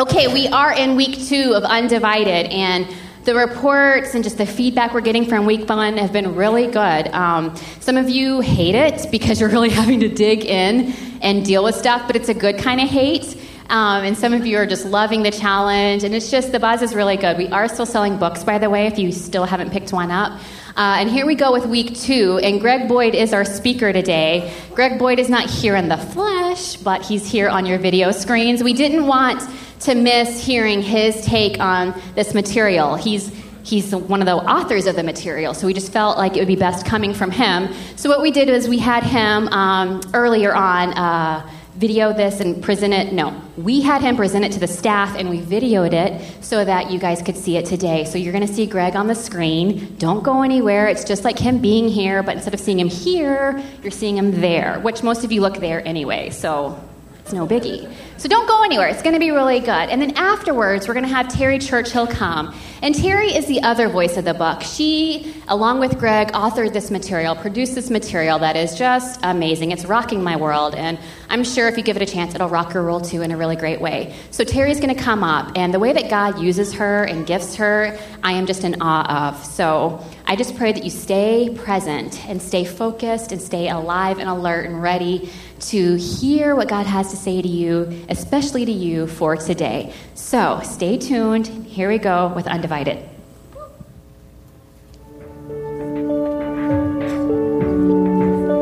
Okay, we are in week two of Undivided, and the reports and just the feedback we're getting from week one have been really good. Um, some of you hate it because you're really having to dig in and deal with stuff, but it's a good kind of hate. Um, and some of you are just loving the challenge, and it's just the buzz is really good. We are still selling books, by the way, if you still haven't picked one up. Uh, and here we go with week two, and Greg Boyd is our speaker today. Greg Boyd is not here in the flesh, but he's here on your video screens. We didn't want to miss hearing his take on this material. He's he's one of the authors of the material, so we just felt like it would be best coming from him. So what we did was we had him um, earlier on. Uh, video this and present it. No, we had him present it to the staff and we videoed it so that you guys could see it today. So you're going to see Greg on the screen. Don't go anywhere. It's just like him being here, but instead of seeing him here, you're seeing him there, which most of you look there anyway. So it's no biggie. So don't go anywhere. It's going to be really good. And then afterwards, we're going to have Terry Churchill come. And Terry is the other voice of the book. She, along with Greg, authored this material, produced this material that is just amazing. It's rocking my world. And I'm sure if you give it a chance, it'll rock your world too in a really great way. So Terry's going to come up. And the way that God uses her and gifts her, I am just in awe of. So I just pray that you stay present and stay focused and stay alive and alert and ready to hear what God has to say to you, especially to you for today. So stay tuned. Here we go with Undivided.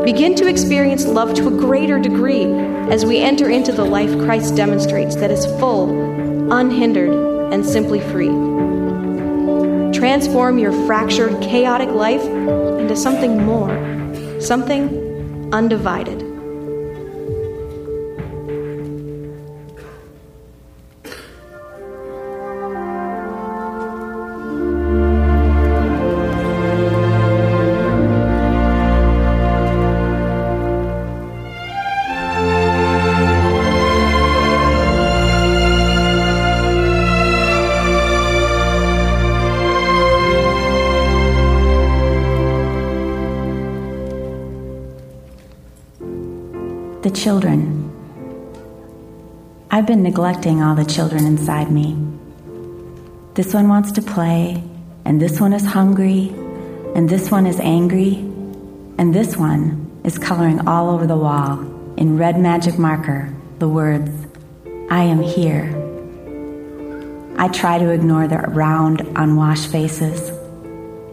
Begin to experience love to a greater degree as we enter into the life Christ demonstrates that is full, unhindered, and simply free. Transform your fractured, chaotic life into something more, something undivided. Children. I've been neglecting all the children inside me. This one wants to play, and this one is hungry, and this one is angry, and this one is coloring all over the wall in red magic marker the words, I am here. I try to ignore their round, unwashed faces.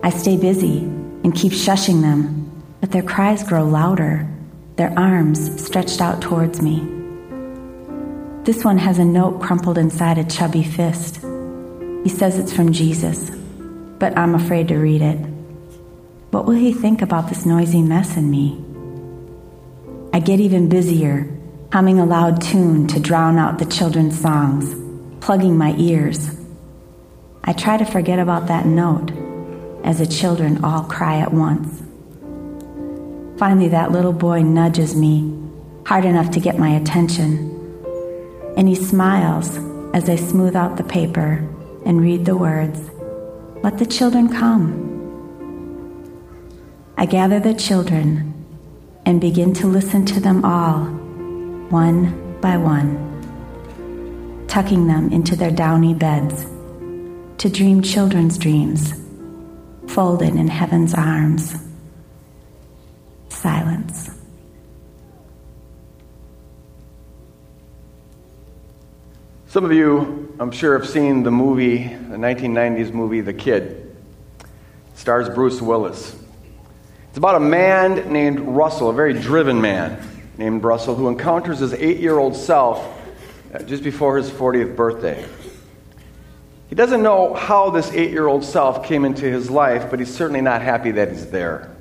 I stay busy and keep shushing them, but their cries grow louder their arms stretched out towards me. This one has a note crumpled inside a chubby fist. He says it's from Jesus, but I'm afraid to read it. What will he think about this noisy mess in me? I get even busier, humming a loud tune to drown out the children's songs, plugging my ears. I try to forget about that note as the children all cry at once. Finally, that little boy nudges me hard enough to get my attention. And he smiles as I smooth out the paper and read the words Let the children come. I gather the children and begin to listen to them all, one by one, tucking them into their downy beds to dream children's dreams, folded in heaven's arms silence. Some of you, I'm sure, have seen the movie, the 1990s movie, The Kid. It stars Bruce Willis. It's about a man named Russell, a very driven man named Russell, who encounters his eight year old self uh, just before his 40th birthday. He doesn't know how this eight year old self came into his life, but he's certainly not happy that he's there.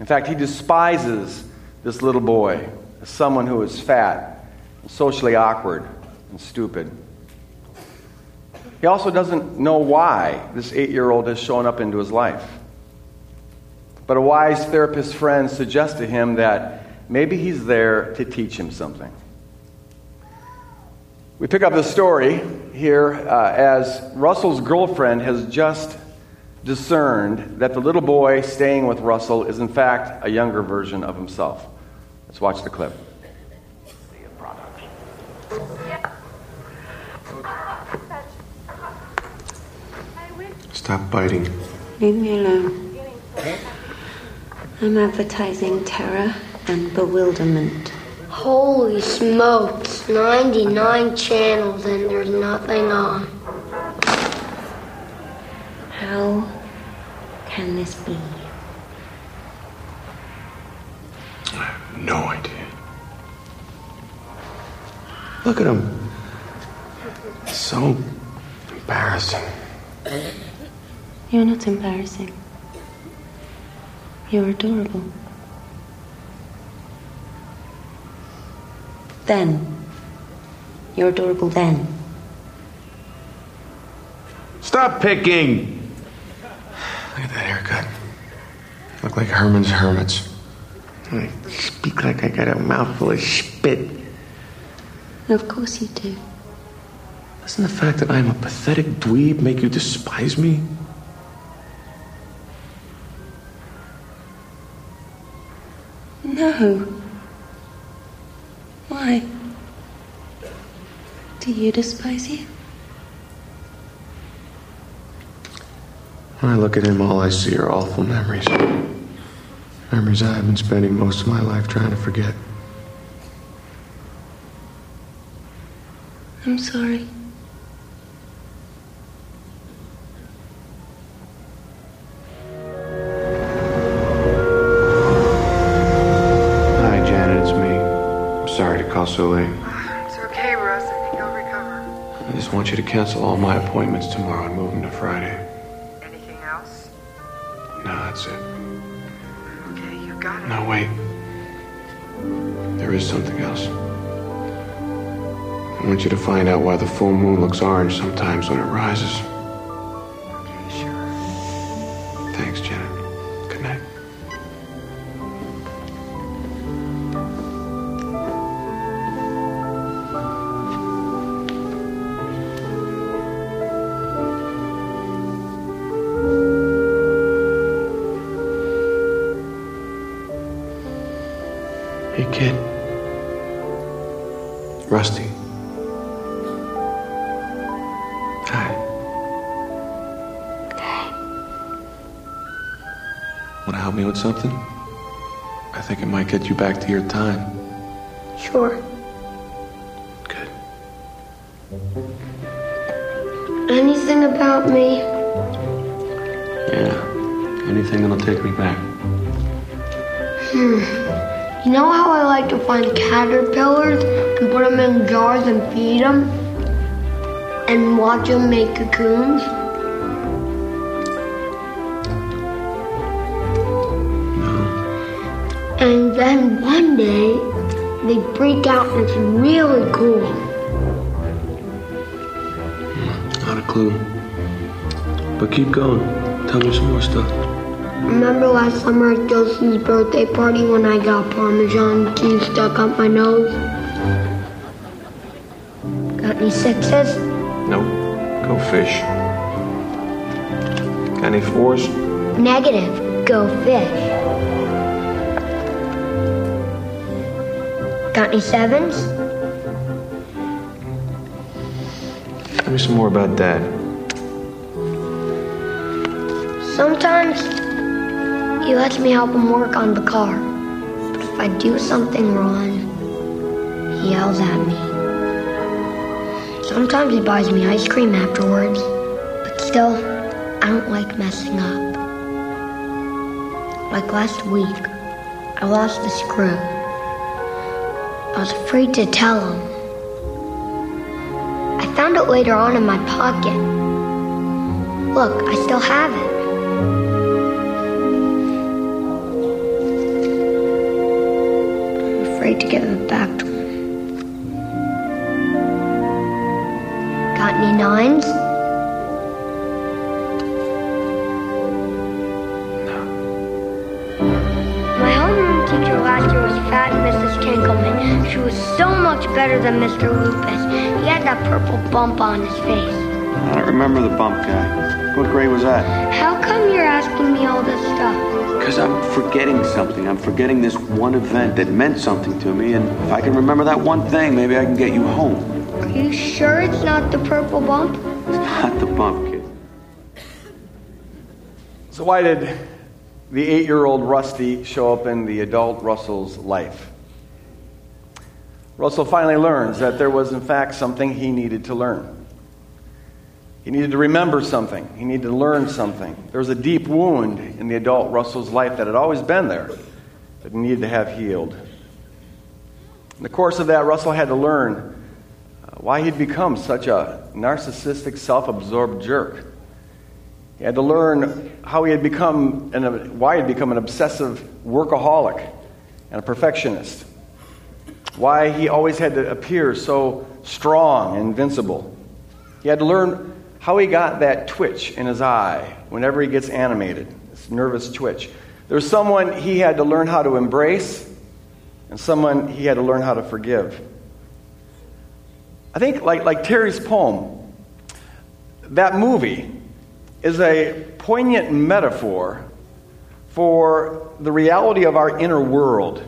In fact, he despises this little boy as someone who is fat, socially awkward, and stupid. He also doesn't know why this eight year old has shown up into his life. But a wise therapist friend suggests to him that maybe he's there to teach him something. We pick up the story here uh, as Russell's girlfriend has just discerned that the little boy staying with Russell is, in fact, a younger version of himself. Let's watch the clip. Stop biting. Leave me alone. I'm advertising terror and bewilderment. Holy smokes, 99 channels and there's nothing on. How can this be? I have no idea. Look at him. So embarrassing. You're not embarrassing. You're adorable. Then. You're adorable then. Stop picking! Look at that haircut. Look like Herman's hermits. I speak like I got a mouthful of spit. Of course you do. Doesn't the fact that I'm a pathetic dweeb make you despise me? No. Why? Do you despise you? When I look at him, all I see are awful memories. Memories I've been spending most of my life trying to forget. I'm sorry. Hi, Janet, it's me. I'm sorry to call so late. It's okay, Russ. I think I'll recover. I just want you to cancel all my appointments tomorrow and move them to Friday. Something else. I want you to find out why the full moon looks orange sometimes when it rises. Me with something? I think it might get you back to your time. Sure. Good. Anything about me? Yeah. Anything that'll take me back. Hmm. You know how I like to find caterpillars and put them in jars and feed them? And watch them make cocoons? One day, they break out and it's really cool. Not a clue. But keep going. Tell me some more stuff. Remember last summer at Josie's birthday party when I got Parmesan cheese stuck up my nose? Got any sixes? Nope. Go fish. Got any fours? Negative. Go fish. Got any sevens? Tell me some more about Dad. Sometimes he lets me help him work on the car. But if I do something wrong, he yells at me. Sometimes he buys me ice cream afterwards. But still, I don't like messing up. Like last week, I lost the screw. I was afraid to tell him. I found it later on in my pocket. Look, I still have it. I'm afraid to give it back to him. Got any nines? Fat Mrs. Tinkleman. She was so much better than Mr. Lupus. He had that purple bump on his face. I don't remember the bump guy. What grade was that? How come you're asking me all this stuff? Because I'm forgetting something. I'm forgetting this one event that meant something to me, and if I can remember that one thing, maybe I can get you home. Are you sure it's not the purple bump? It's not the bump, kid. So, why did the eight year old Rusty show up in the adult Russell's life? Russell finally learns that there was, in fact, something he needed to learn. He needed to remember something. He needed to learn something. There was a deep wound in the adult Russell's life that had always been there, but needed to have healed. In the course of that, Russell had to learn uh, why he'd become such a narcissistic, self absorbed jerk. He had to learn how he had become, and why he had become an obsessive workaholic and a perfectionist. Why he always had to appear so strong and invincible. He had to learn how he got that twitch in his eye whenever he gets animated, this nervous twitch. There's someone he had to learn how to embrace, and someone he had to learn how to forgive. I think, like, like Terry's poem, that movie is a poignant metaphor for the reality of our inner world.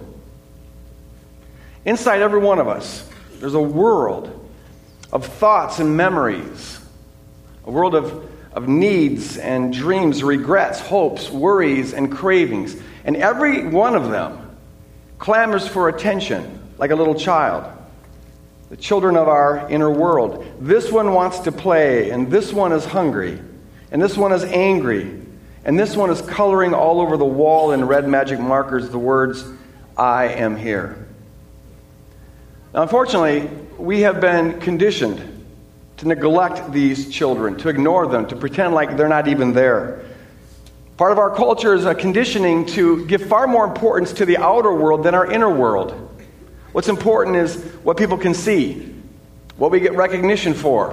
Inside every one of us, there's a world of thoughts and memories a world of, of needs and dreams, regrets, hopes, worries, and cravings. And every one of them clamors for attention like a little child. The children of our inner world. This one wants to play, and this one is hungry, and this one is angry, and this one is coloring all over the wall in red magic markers the words, I am here. Now, unfortunately, we have been conditioned to neglect these children, to ignore them, to pretend like they're not even there. Part of our culture is a conditioning to give far more importance to the outer world than our inner world. What's important is what people can see, what we get recognition for,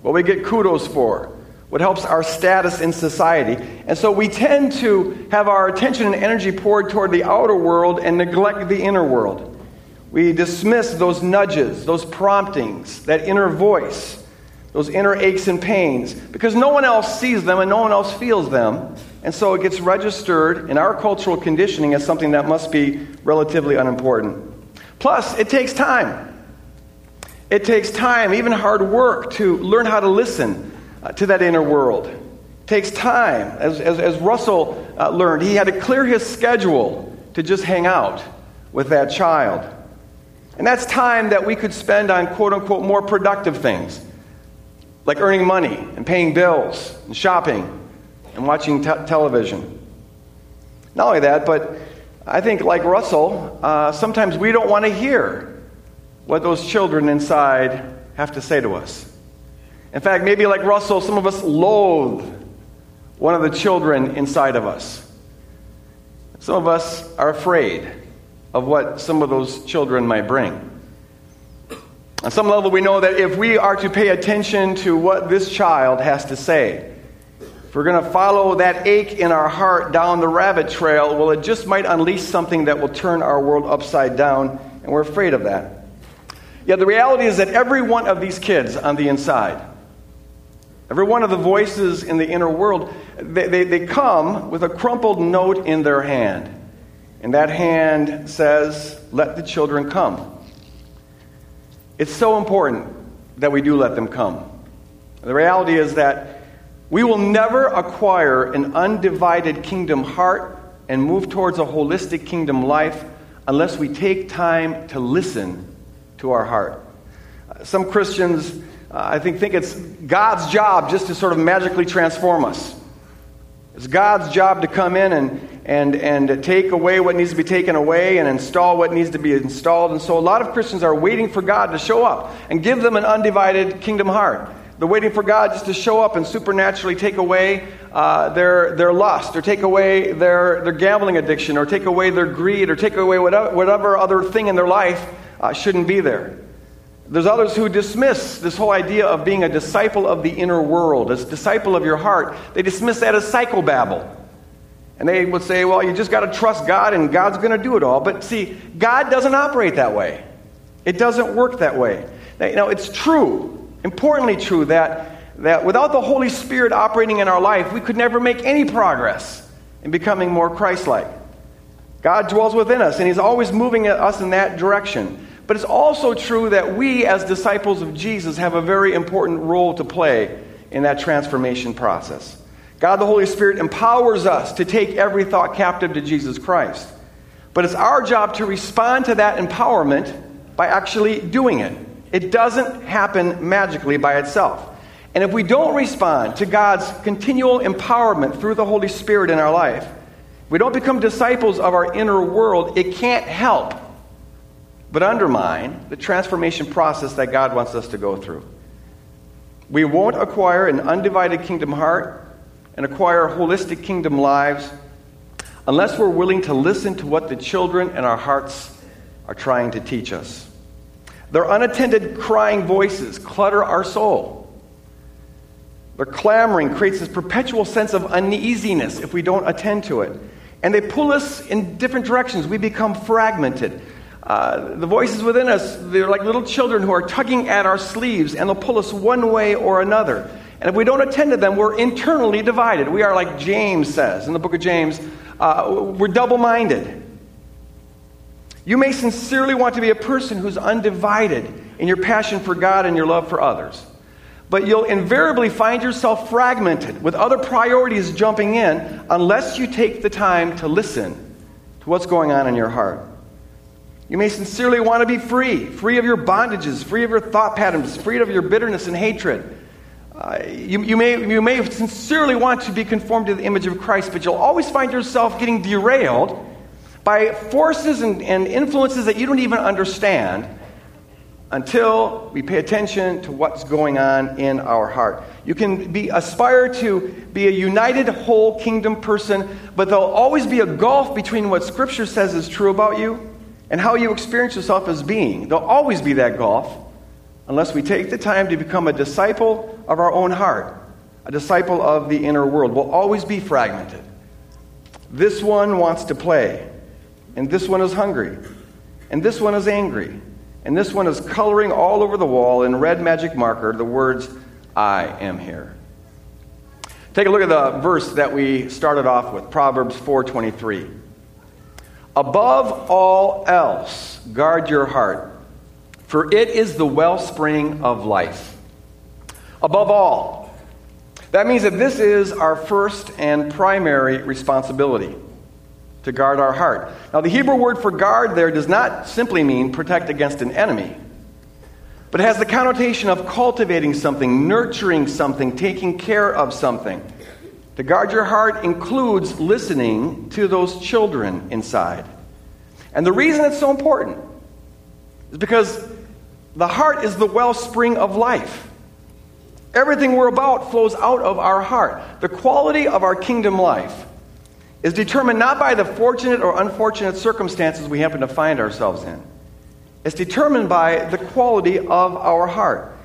what we get kudos for, what helps our status in society. And so we tend to have our attention and energy poured toward the outer world and neglect the inner world. We dismiss those nudges, those promptings, that inner voice those inner aches and pains, because no one else sees them and no one else feels them. And so it gets registered in our cultural conditioning as something that must be relatively unimportant. Plus, it takes time. It takes time, even hard work, to learn how to listen uh, to that inner world. It takes time. As, as, as Russell uh, learned, he had to clear his schedule to just hang out with that child. And that's time that we could spend on quote unquote more productive things like earning money and paying bills and shopping and watching te- television. Not only that, but I think, like Russell, uh, sometimes we don't want to hear what those children inside have to say to us. In fact, maybe like Russell, some of us loathe one of the children inside of us. Some of us are afraid of what some of those children might bring. On some level, we know that if we are to pay attention to what this child has to say, if we're going to follow that ache in our heart down the rabbit trail, well, it just might unleash something that will turn our world upside down, and we're afraid of that. Yet the reality is that every one of these kids on the inside, every one of the voices in the inner world, they, they, they come with a crumpled note in their hand. And that hand says, Let the children come. It's so important that we do let them come. The reality is that we will never acquire an undivided kingdom heart and move towards a holistic kingdom life unless we take time to listen to our heart. Some Christians, I think, think it's God's job just to sort of magically transform us. It's God's job to come in and, and, and take away what needs to be taken away and install what needs to be installed. And so a lot of Christians are waiting for God to show up and give them an undivided kingdom heart. They're waiting for God just to show up and supernaturally take away uh, their, their lust, or take away their, their gambling addiction, or take away their greed, or take away whatever, whatever other thing in their life uh, shouldn't be there. There's others who dismiss this whole idea of being a disciple of the inner world, as disciple of your heart. They dismiss that as psychobabble. And they would say, well, you just got to trust God and God's going to do it all. But see, God doesn't operate that way. It doesn't work that way. Now, you know, it's true, importantly true, that, that without the Holy Spirit operating in our life, we could never make any progress in becoming more Christ like. God dwells within us, and He's always moving us in that direction. But it's also true that we, as disciples of Jesus, have a very important role to play in that transformation process. God the Holy Spirit empowers us to take every thought captive to Jesus Christ. But it's our job to respond to that empowerment by actually doing it. It doesn't happen magically by itself. And if we don't respond to God's continual empowerment through the Holy Spirit in our life, we don't become disciples of our inner world, it can't help but undermine the transformation process that God wants us to go through. We won't acquire an undivided kingdom heart and acquire holistic kingdom lives unless we're willing to listen to what the children in our hearts are trying to teach us. Their unattended crying voices clutter our soul. Their clamoring creates this perpetual sense of uneasiness if we don't attend to it. And they pull us in different directions. We become fragmented. Uh, the voices within us, they're like little children who are tugging at our sleeves, and they'll pull us one way or another. And if we don't attend to them, we're internally divided. We are, like James says in the book of James, uh, we're double minded. You may sincerely want to be a person who's undivided in your passion for God and your love for others. But you'll invariably find yourself fragmented with other priorities jumping in unless you take the time to listen to what's going on in your heart. You may sincerely want to be free, free of your bondages, free of your thought patterns, free of your bitterness and hatred. Uh, you, you, may, you may sincerely want to be conformed to the image of Christ, but you'll always find yourself getting derailed by forces and, and influences that you don't even understand until we pay attention to what's going on in our heart. You can be aspire to be a united whole kingdom person, but there'll always be a gulf between what scripture says is true about you and how you experience yourself as being. There'll always be that gulf unless we take the time to become a disciple of our own heart, a disciple of the inner world. We'll always be fragmented. This one wants to play and this one is hungry, and this one is angry, and this one is coloring all over the wall in red magic marker the words, I am here. Take a look at the verse that we started off with, Proverbs 4:23. Above all else, guard your heart, for it is the wellspring of life. Above all. That means that this is our first and primary responsibility to guard our heart. Now, the Hebrew word for guard there does not simply mean protect against an enemy, but it has the connotation of cultivating something, nurturing something, taking care of something. To guard your heart includes listening to those children inside. And the reason it's so important is because the heart is the wellspring of life. Everything we're about flows out of our heart. The quality of our kingdom life is determined not by the fortunate or unfortunate circumstances we happen to find ourselves in. It's determined by the quality of our heart.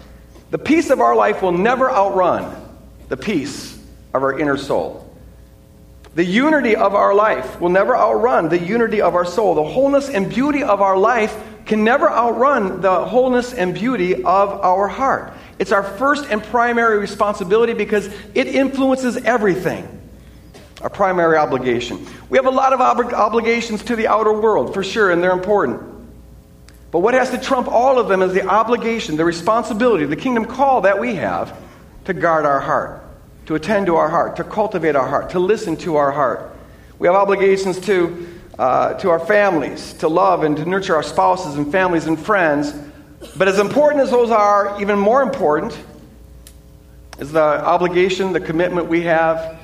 The peace of our life will never outrun the peace of our inner soul. The unity of our life will never outrun the unity of our soul. The wholeness and beauty of our life can never outrun the wholeness and beauty of our heart. It's our first and primary responsibility because it influences everything our primary obligation. We have a lot of ob- obligations to the outer world, for sure, and they're important. But what has to trump all of them is the obligation, the responsibility, the kingdom call that we have to guard our heart, to attend to our heart, to cultivate our heart, to listen to our heart. We have obligations to, uh, to our families, to love and to nurture our spouses and families and friends. But as important as those are, even more important is the obligation, the commitment we have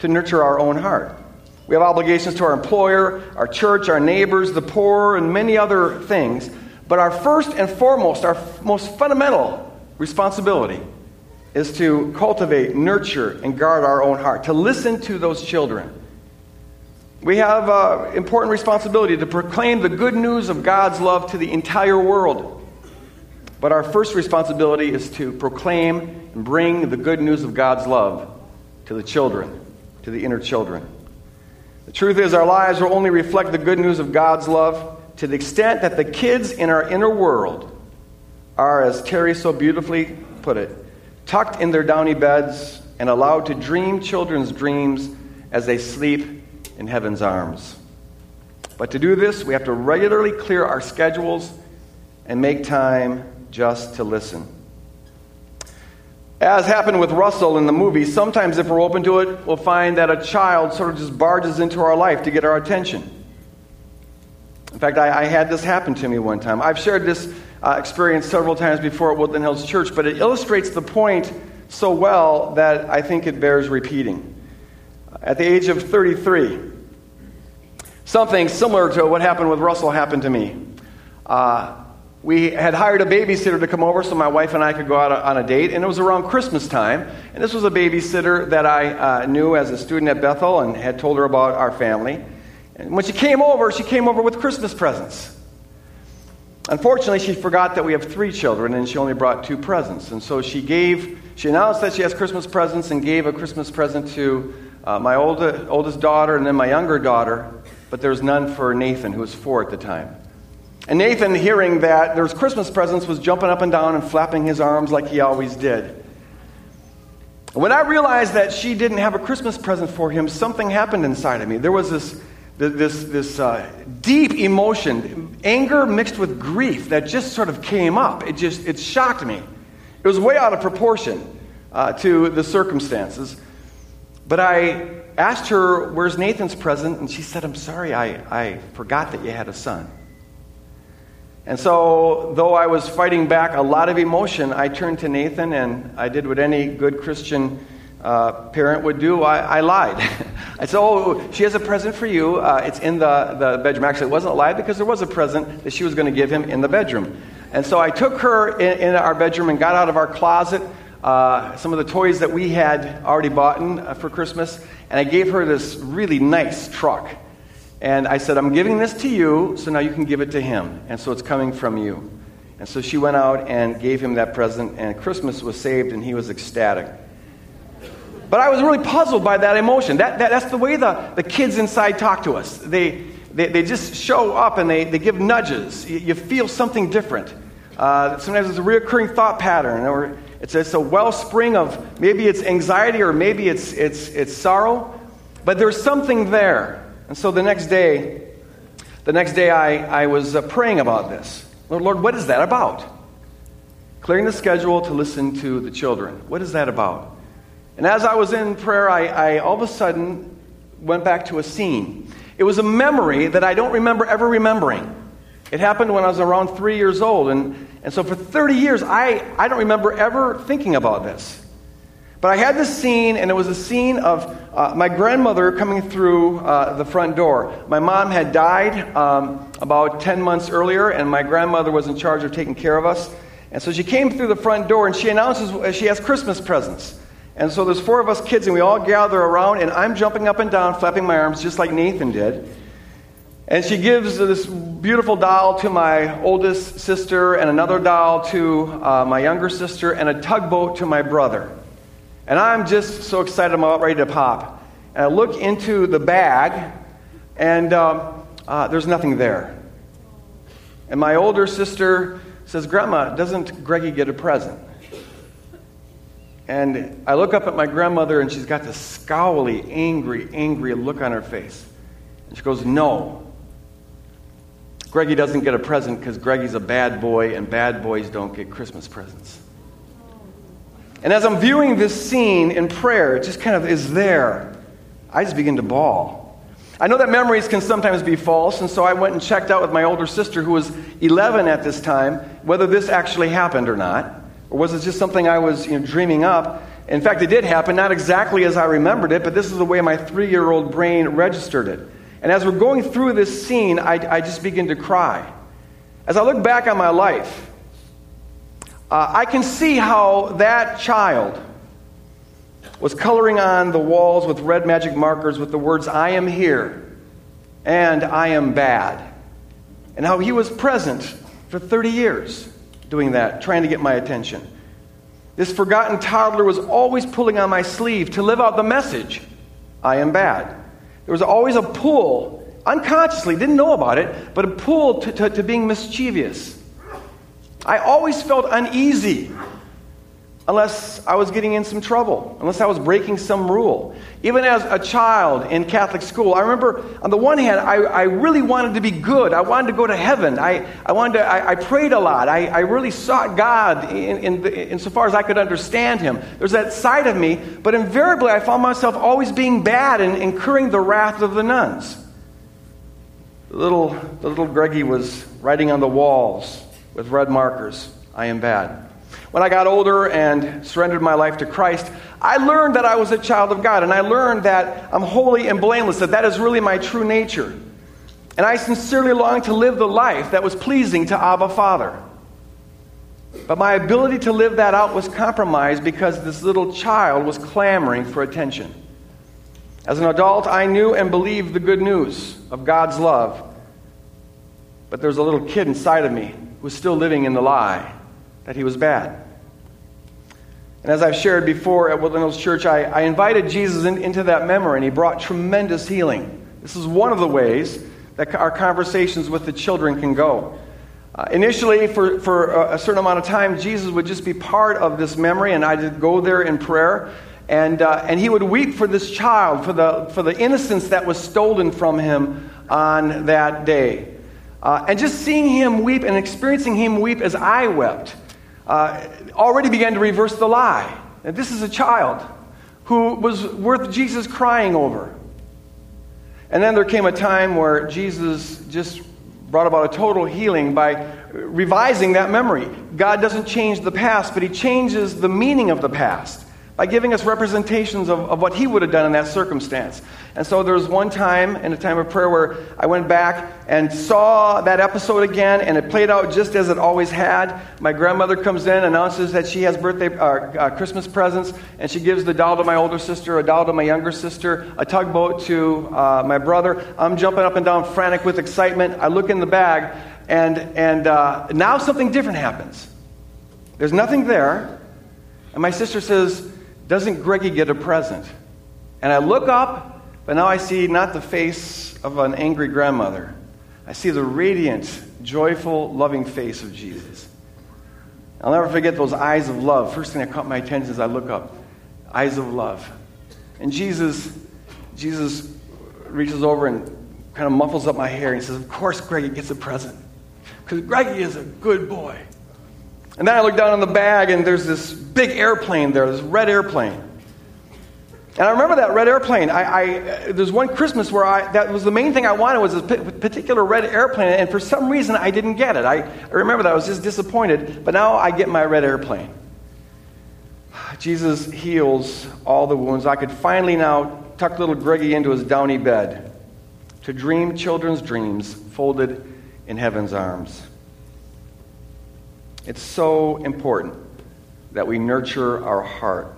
to nurture our own heart. We have obligations to our employer, our church, our neighbors, the poor, and many other things. But our first and foremost, our most fundamental responsibility is to cultivate, nurture, and guard our own heart, to listen to those children. We have uh, important responsibility to proclaim the good news of God's love to the entire world. But our first responsibility is to proclaim and bring the good news of God's love to the children to the inner children. The truth is, our lives will only reflect the good news of God's love to the extent that the kids in our inner world are, as Terry so beautifully put it, tucked in their downy beds and allowed to dream children's dreams as they sleep in heaven's arms. But to do this, we have to regularly clear our schedules and make time just to listen. As happened with Russell in the movie, sometimes if we're open to it, we'll find that a child sort of just barges into our life to get our attention. In fact, I, I had this happen to me one time. I've shared this uh, experience several times before at Woodland Hills Church, but it illustrates the point so well that I think it bears repeating. At the age of 33, something similar to what happened with Russell happened to me. Uh, we had hired a babysitter to come over so my wife and I could go out on a date, and it was around Christmas time. And this was a babysitter that I uh, knew as a student at Bethel and had told her about our family. And when she came over, she came over with Christmas presents. Unfortunately, she forgot that we have three children and she only brought two presents. And so she gave, she announced that she has Christmas presents and gave a Christmas present to uh, my old, oldest daughter and then my younger daughter, but there was none for Nathan, who was four at the time. And Nathan, hearing that there was Christmas presents, was jumping up and down and flapping his arms like he always did. When I realized that she didn't have a Christmas present for him, something happened inside of me. There was this this, this uh, deep emotion, anger mixed with grief that just sort of came up. It just it shocked me. It was way out of proportion uh, to the circumstances. But I asked her, Where's Nathan's present? And she said, I'm sorry, I, I forgot that you had a son. And so, though I was fighting back a lot of emotion, I turned to Nathan and I did what any good Christian uh, parent would do, I, I lied. I said, Oh, she has a present for you. Uh, it's in the, the bedroom. Actually, it wasn't a lie because there was a present that she was going to give him in the bedroom. And so I took her in, in our bedroom and got out of our closet uh, some of the toys that we had already bought in, uh, for Christmas, and I gave her this really nice truck. And I said, I'm giving this to you, so now you can give it to him. And so it's coming from you. And so she went out and gave him that present, and Christmas was saved, and he was ecstatic. But I was really puzzled by that emotion. That, that, that's the way the, the kids inside talk to us. They, they, they just show up and they, they give nudges. You, you feel something different. Uh, sometimes it's a recurring thought pattern, or it's, it's a wellspring of maybe it's anxiety or maybe it's, it's, it's sorrow, but there's something there. And so the next day, the next day I, I was uh, praying about this. Lord, Lord, what is that about? Clearing the schedule to listen to the children. What is that about? And as I was in prayer, I, I all of a sudden went back to a scene. It was a memory that I don't remember ever remembering. It happened when I was around three years old. And, and so for 30 years, I, I don't remember ever thinking about this. But I had this scene, and it was a scene of uh, my grandmother coming through uh, the front door. My mom had died um, about 10 months earlier, and my grandmother was in charge of taking care of us. And so she came through the front door, and she announces she has Christmas presents. And so there's four of us kids, and we all gather around, and I'm jumping up and down, flapping my arms, just like Nathan did. And she gives this beautiful doll to my oldest sister, and another doll to uh, my younger sister, and a tugboat to my brother. And I'm just so excited, I'm about ready to pop. And I look into the bag, and um, uh, there's nothing there. And my older sister says, Grandma, doesn't Greggy get a present? And I look up at my grandmother, and she's got this scowly, angry, angry look on her face. And she goes, No. Greggy doesn't get a present because Greggy's a bad boy, and bad boys don't get Christmas presents. And as I'm viewing this scene in prayer, it just kind of is there. I just begin to bawl. I know that memories can sometimes be false, and so I went and checked out with my older sister, who was 11 at this time, whether this actually happened or not. Or was it just something I was you know, dreaming up? In fact, it did happen, not exactly as I remembered it, but this is the way my three year old brain registered it. And as we're going through this scene, I, I just begin to cry. As I look back on my life, uh, I can see how that child was coloring on the walls with red magic markers with the words, I am here and I am bad. And how he was present for 30 years doing that, trying to get my attention. This forgotten toddler was always pulling on my sleeve to live out the message I am bad. There was always a pull, unconsciously, didn't know about it, but a pull to, to, to being mischievous. I always felt uneasy unless I was getting in some trouble, unless I was breaking some rule. Even as a child in Catholic school, I remember on the one hand, I, I really wanted to be good. I wanted to go to heaven. I, I, wanted to, I, I prayed a lot. I, I really sought God in, in insofar as I could understand Him. There's that side of me, but invariably I found myself always being bad and incurring the wrath of the nuns. The little, the little Greggy was writing on the walls with red markers, I am bad. When I got older and surrendered my life to Christ, I learned that I was a child of God, and I learned that I'm holy and blameless, that that is really my true nature. And I sincerely longed to live the life that was pleasing to Abba Father. But my ability to live that out was compromised because this little child was clamoring for attention. As an adult, I knew and believed the good news of God's love. But there was a little kid inside of me who was still living in the lie that he was bad. And as I've shared before at Woodland Hills Church, I, I invited Jesus in, into that memory, and he brought tremendous healing. This is one of the ways that our conversations with the children can go. Uh, initially, for, for a certain amount of time, Jesus would just be part of this memory, and I'd go there in prayer. And, uh, and he would weep for this child, for the, for the innocence that was stolen from him on that day. Uh, and just seeing him weep and experiencing him weep as I wept uh, already began to reverse the lie. This is a child who was worth Jesus crying over. And then there came a time where Jesus just brought about a total healing by revising that memory. God doesn't change the past, but He changes the meaning of the past by giving us representations of, of what he would have done in that circumstance. And so there was one time in a time of prayer where I went back and saw that episode again, and it played out just as it always had. My grandmother comes in, announces that she has birthday, uh, uh, Christmas presents, and she gives the doll to my older sister, a doll to my younger sister, a tugboat to uh, my brother. I'm jumping up and down, frantic with excitement. I look in the bag, and, and uh, now something different happens. There's nothing there. And my sister says, doesn't Greggy get a present? And I look up, but now I see not the face of an angry grandmother. I see the radiant, joyful, loving face of Jesus. I'll never forget those eyes of love. First thing that caught my attention is I look up. Eyes of love. And Jesus, Jesus reaches over and kind of muffles up my hair and says, Of course Greggy gets a present. Because Greggy is a good boy. And then I look down in the bag, and there's this big airplane there, this red airplane. And I remember that red airplane. I, I, there's one Christmas where I, that was the main thing I wanted was a particular red airplane, and for some reason I didn't get it. I, I remember that I was just disappointed, but now I get my red airplane. Jesus heals all the wounds. I could finally now tuck little Greggy into his downy bed to dream children's dreams folded in heaven's arms. It's so important that we nurture our heart.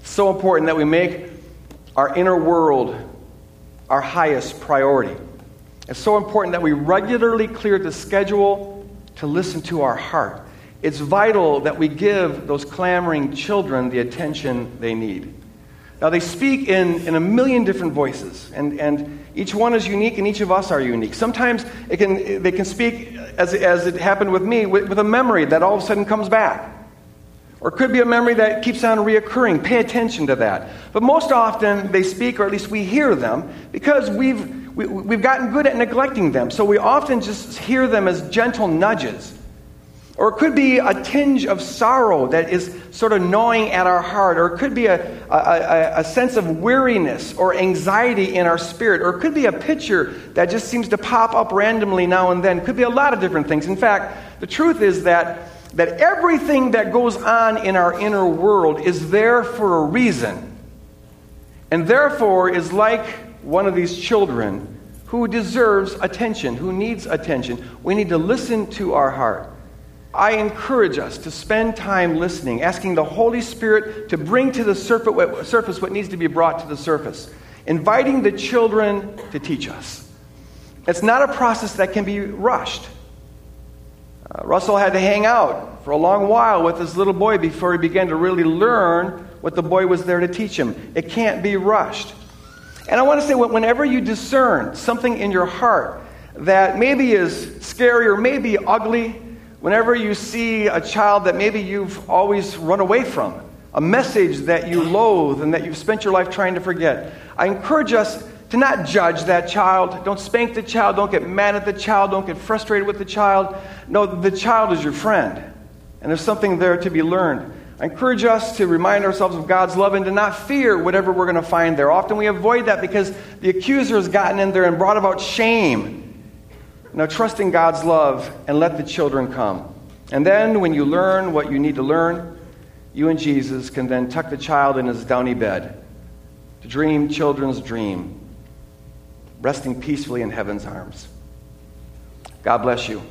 It's so important that we make our inner world our highest priority. It's so important that we regularly clear the schedule to listen to our heart. It's vital that we give those clamoring children the attention they need. Now, they speak in, in a million different voices, and, and each one is unique, and each of us are unique. Sometimes it can, they can speak, as, as it happened with me, with, with a memory that all of a sudden comes back. Or it could be a memory that keeps on reoccurring. Pay attention to that. But most often, they speak, or at least we hear them, because we've, we, have we have gotten good at neglecting them. So we often just hear them as gentle nudges. Or it could be a tinge of sorrow that is sort of gnawing at our heart. Or it could be a, a, a, sense of weariness or anxiety in our spirit. Or it could be a picture that just seems to pop up randomly now and then. It could be a lot of different things. In fact, the truth is that, that everything that goes on in our inner world is there for a reason. And therefore is like one of these children who deserves attention, who needs attention. We need to listen to our heart. I encourage us to spend time listening, asking the Holy Spirit to bring to the surface what needs to be brought to the surface, inviting the children to teach us. It's not a process that can be rushed. Uh, Russell had to hang out for a long while with this little boy before he began to really learn what the boy was there to teach him. It can't be rushed. And I want to say, whenever you discern something in your heart that maybe is scary or maybe ugly, Whenever you see a child that maybe you've always run away from, a message that you loathe and that you've spent your life trying to forget, I encourage us to not judge that child. Don't spank the child. Don't get mad at the child. Don't get frustrated with the child. No, the child is your friend. And there's something there to be learned. I encourage us to remind ourselves of God's love and to not fear whatever we're going to find there. Often we avoid that because the accuser has gotten in there and brought about shame. Now, trust in God's love and let the children come. And then, when you learn what you need to learn, you and Jesus can then tuck the child in his downy bed to dream children's dream, resting peacefully in heaven's arms. God bless you,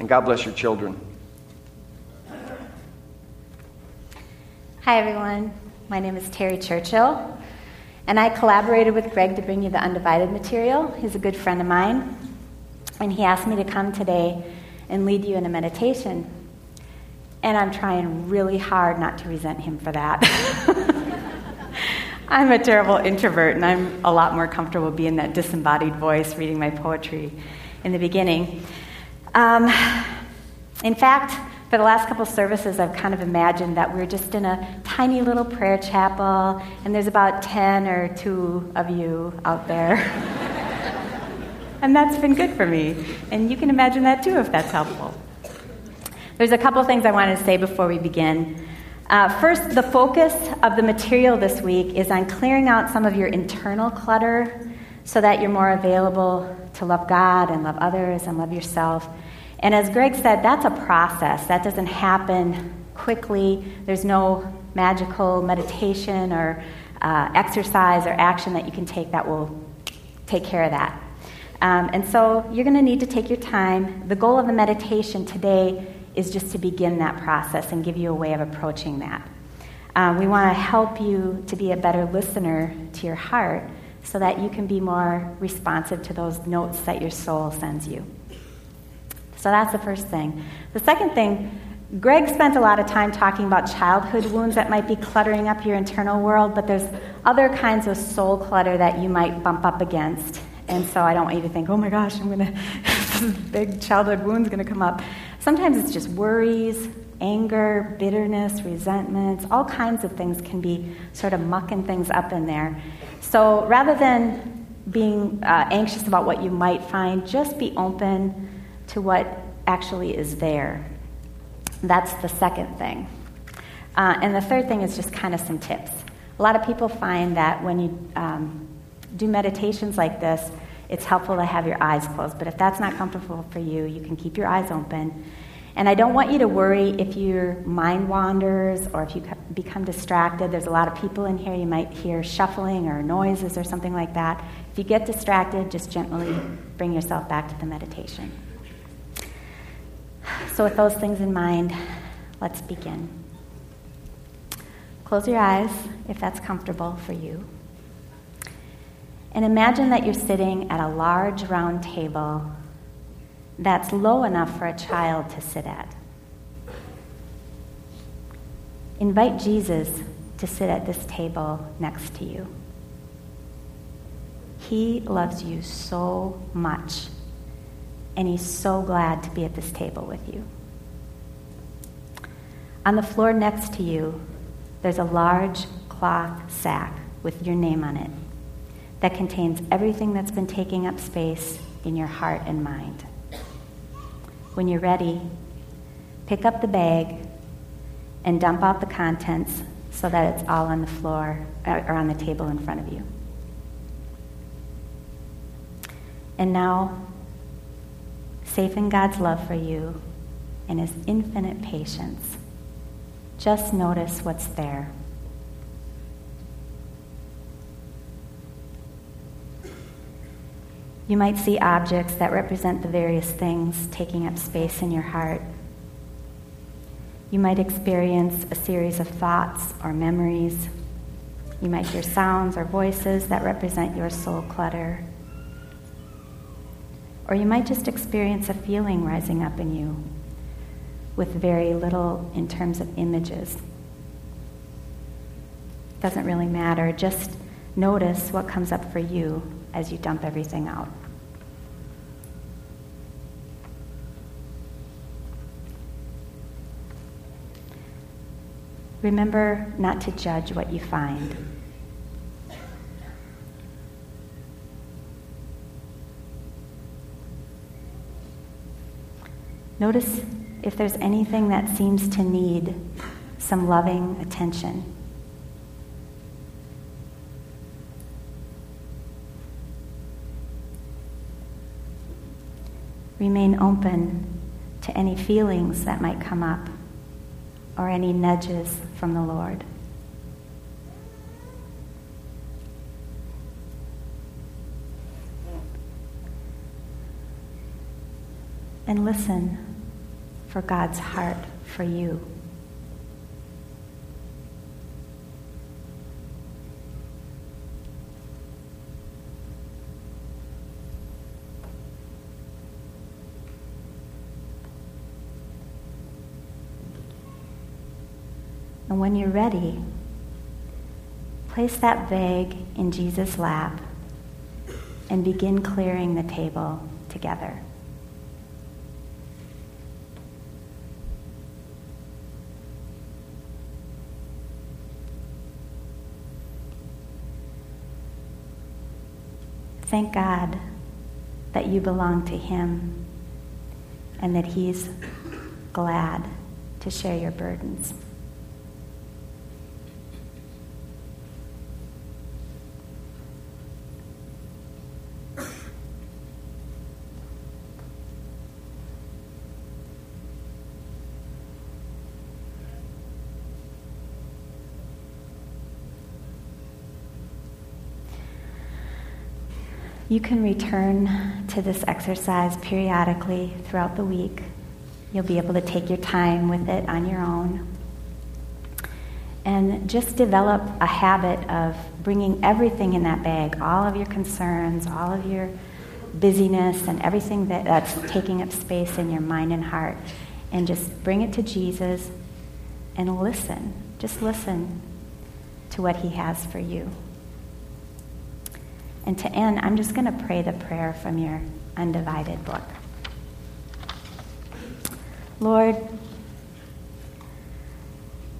and God bless your children. Hi, everyone. My name is Terry Churchill, and I collaborated with Greg to bring you the Undivided material. He's a good friend of mine, and he asked me to come today and lead you in a meditation. And I'm trying really hard not to resent him for that. I'm a terrible introvert, and I'm a lot more comfortable being that disembodied voice reading my poetry in the beginning. Um, in fact, for the last couple services, I've kind of imagined that we're just in a tiny little prayer chapel, and there's about 10 or 2 of you out there. and that's been good for me. And you can imagine that too if that's helpful. There's a couple things I wanted to say before we begin. Uh, first, the focus of the material this week is on clearing out some of your internal clutter so that you're more available to love God and love others and love yourself. And as Greg said, that's a process. That doesn't happen quickly. There's no magical meditation or uh, exercise or action that you can take that will take care of that. Um, and so you're going to need to take your time. The goal of the meditation today is just to begin that process and give you a way of approaching that. Um, we want to help you to be a better listener to your heart so that you can be more responsive to those notes that your soul sends you. So that's the first thing. The second thing, Greg spent a lot of time talking about childhood wounds that might be cluttering up your internal world, but there's other kinds of soul clutter that you might bump up against. And so I don't want you to think, oh my gosh, I'm going to, this big childhood wound's going to come up. Sometimes it's just worries, anger, bitterness, resentments, all kinds of things can be sort of mucking things up in there. So rather than being uh, anxious about what you might find, just be open to what actually is there. That's the second thing. Uh, and the third thing is just kind of some tips. A lot of people find that when you um, do meditations like this, it's helpful to have your eyes closed. But if that's not comfortable for you, you can keep your eyes open. And I don't want you to worry if your mind wanders or if you become distracted. There's a lot of people in here. You might hear shuffling or noises or something like that. If you get distracted, just gently bring yourself back to the meditation. So, with those things in mind, let's begin. Close your eyes if that's comfortable for you. And imagine that you're sitting at a large round table that's low enough for a child to sit at. Invite Jesus to sit at this table next to you. He loves you so much, and he's so glad to be at this table with you. On the floor next to you, there's a large cloth sack with your name on it that contains everything that's been taking up space in your heart and mind. When you're ready, pick up the bag and dump out the contents so that it's all on the floor uh, or on the table in front of you. And now, safe in God's love for you and His infinite patience, just notice what's there. You might see objects that represent the various things taking up space in your heart. You might experience a series of thoughts or memories. You might hear sounds or voices that represent your soul clutter. Or you might just experience a feeling rising up in you with very little in terms of images. Doesn't really matter. Just notice what comes up for you as you dump everything out. Remember not to judge what you find. Notice if there's anything that seems to need some loving attention. Remain open to any feelings that might come up or any nudges from the Lord. And listen for God's heart for you. And when you're ready, place that bag in Jesus' lap and begin clearing the table together. Thank God that you belong to Him and that He's glad to share your burdens. You can return to this exercise periodically throughout the week. You'll be able to take your time with it on your own. And just develop a habit of bringing everything in that bag all of your concerns, all of your busyness, and everything that, that's taking up space in your mind and heart. And just bring it to Jesus and listen. Just listen to what He has for you. And to end, I'm just going to pray the prayer from your undivided book. Lord,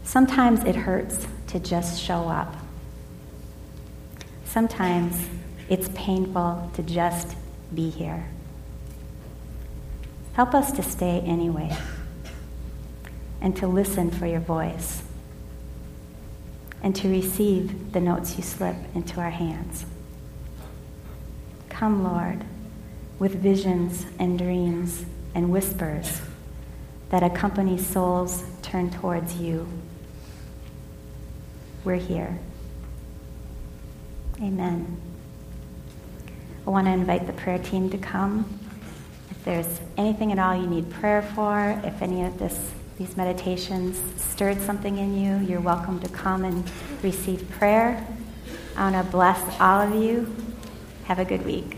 sometimes it hurts to just show up. Sometimes it's painful to just be here. Help us to stay anyway and to listen for your voice and to receive the notes you slip into our hands. Come, Lord, with visions and dreams and whispers that accompany souls turned towards you. We're here. Amen. I want to invite the prayer team to come. If there's anything at all you need prayer for, if any of this, these meditations stirred something in you, you're welcome to come and receive prayer. I want to bless all of you have a good week.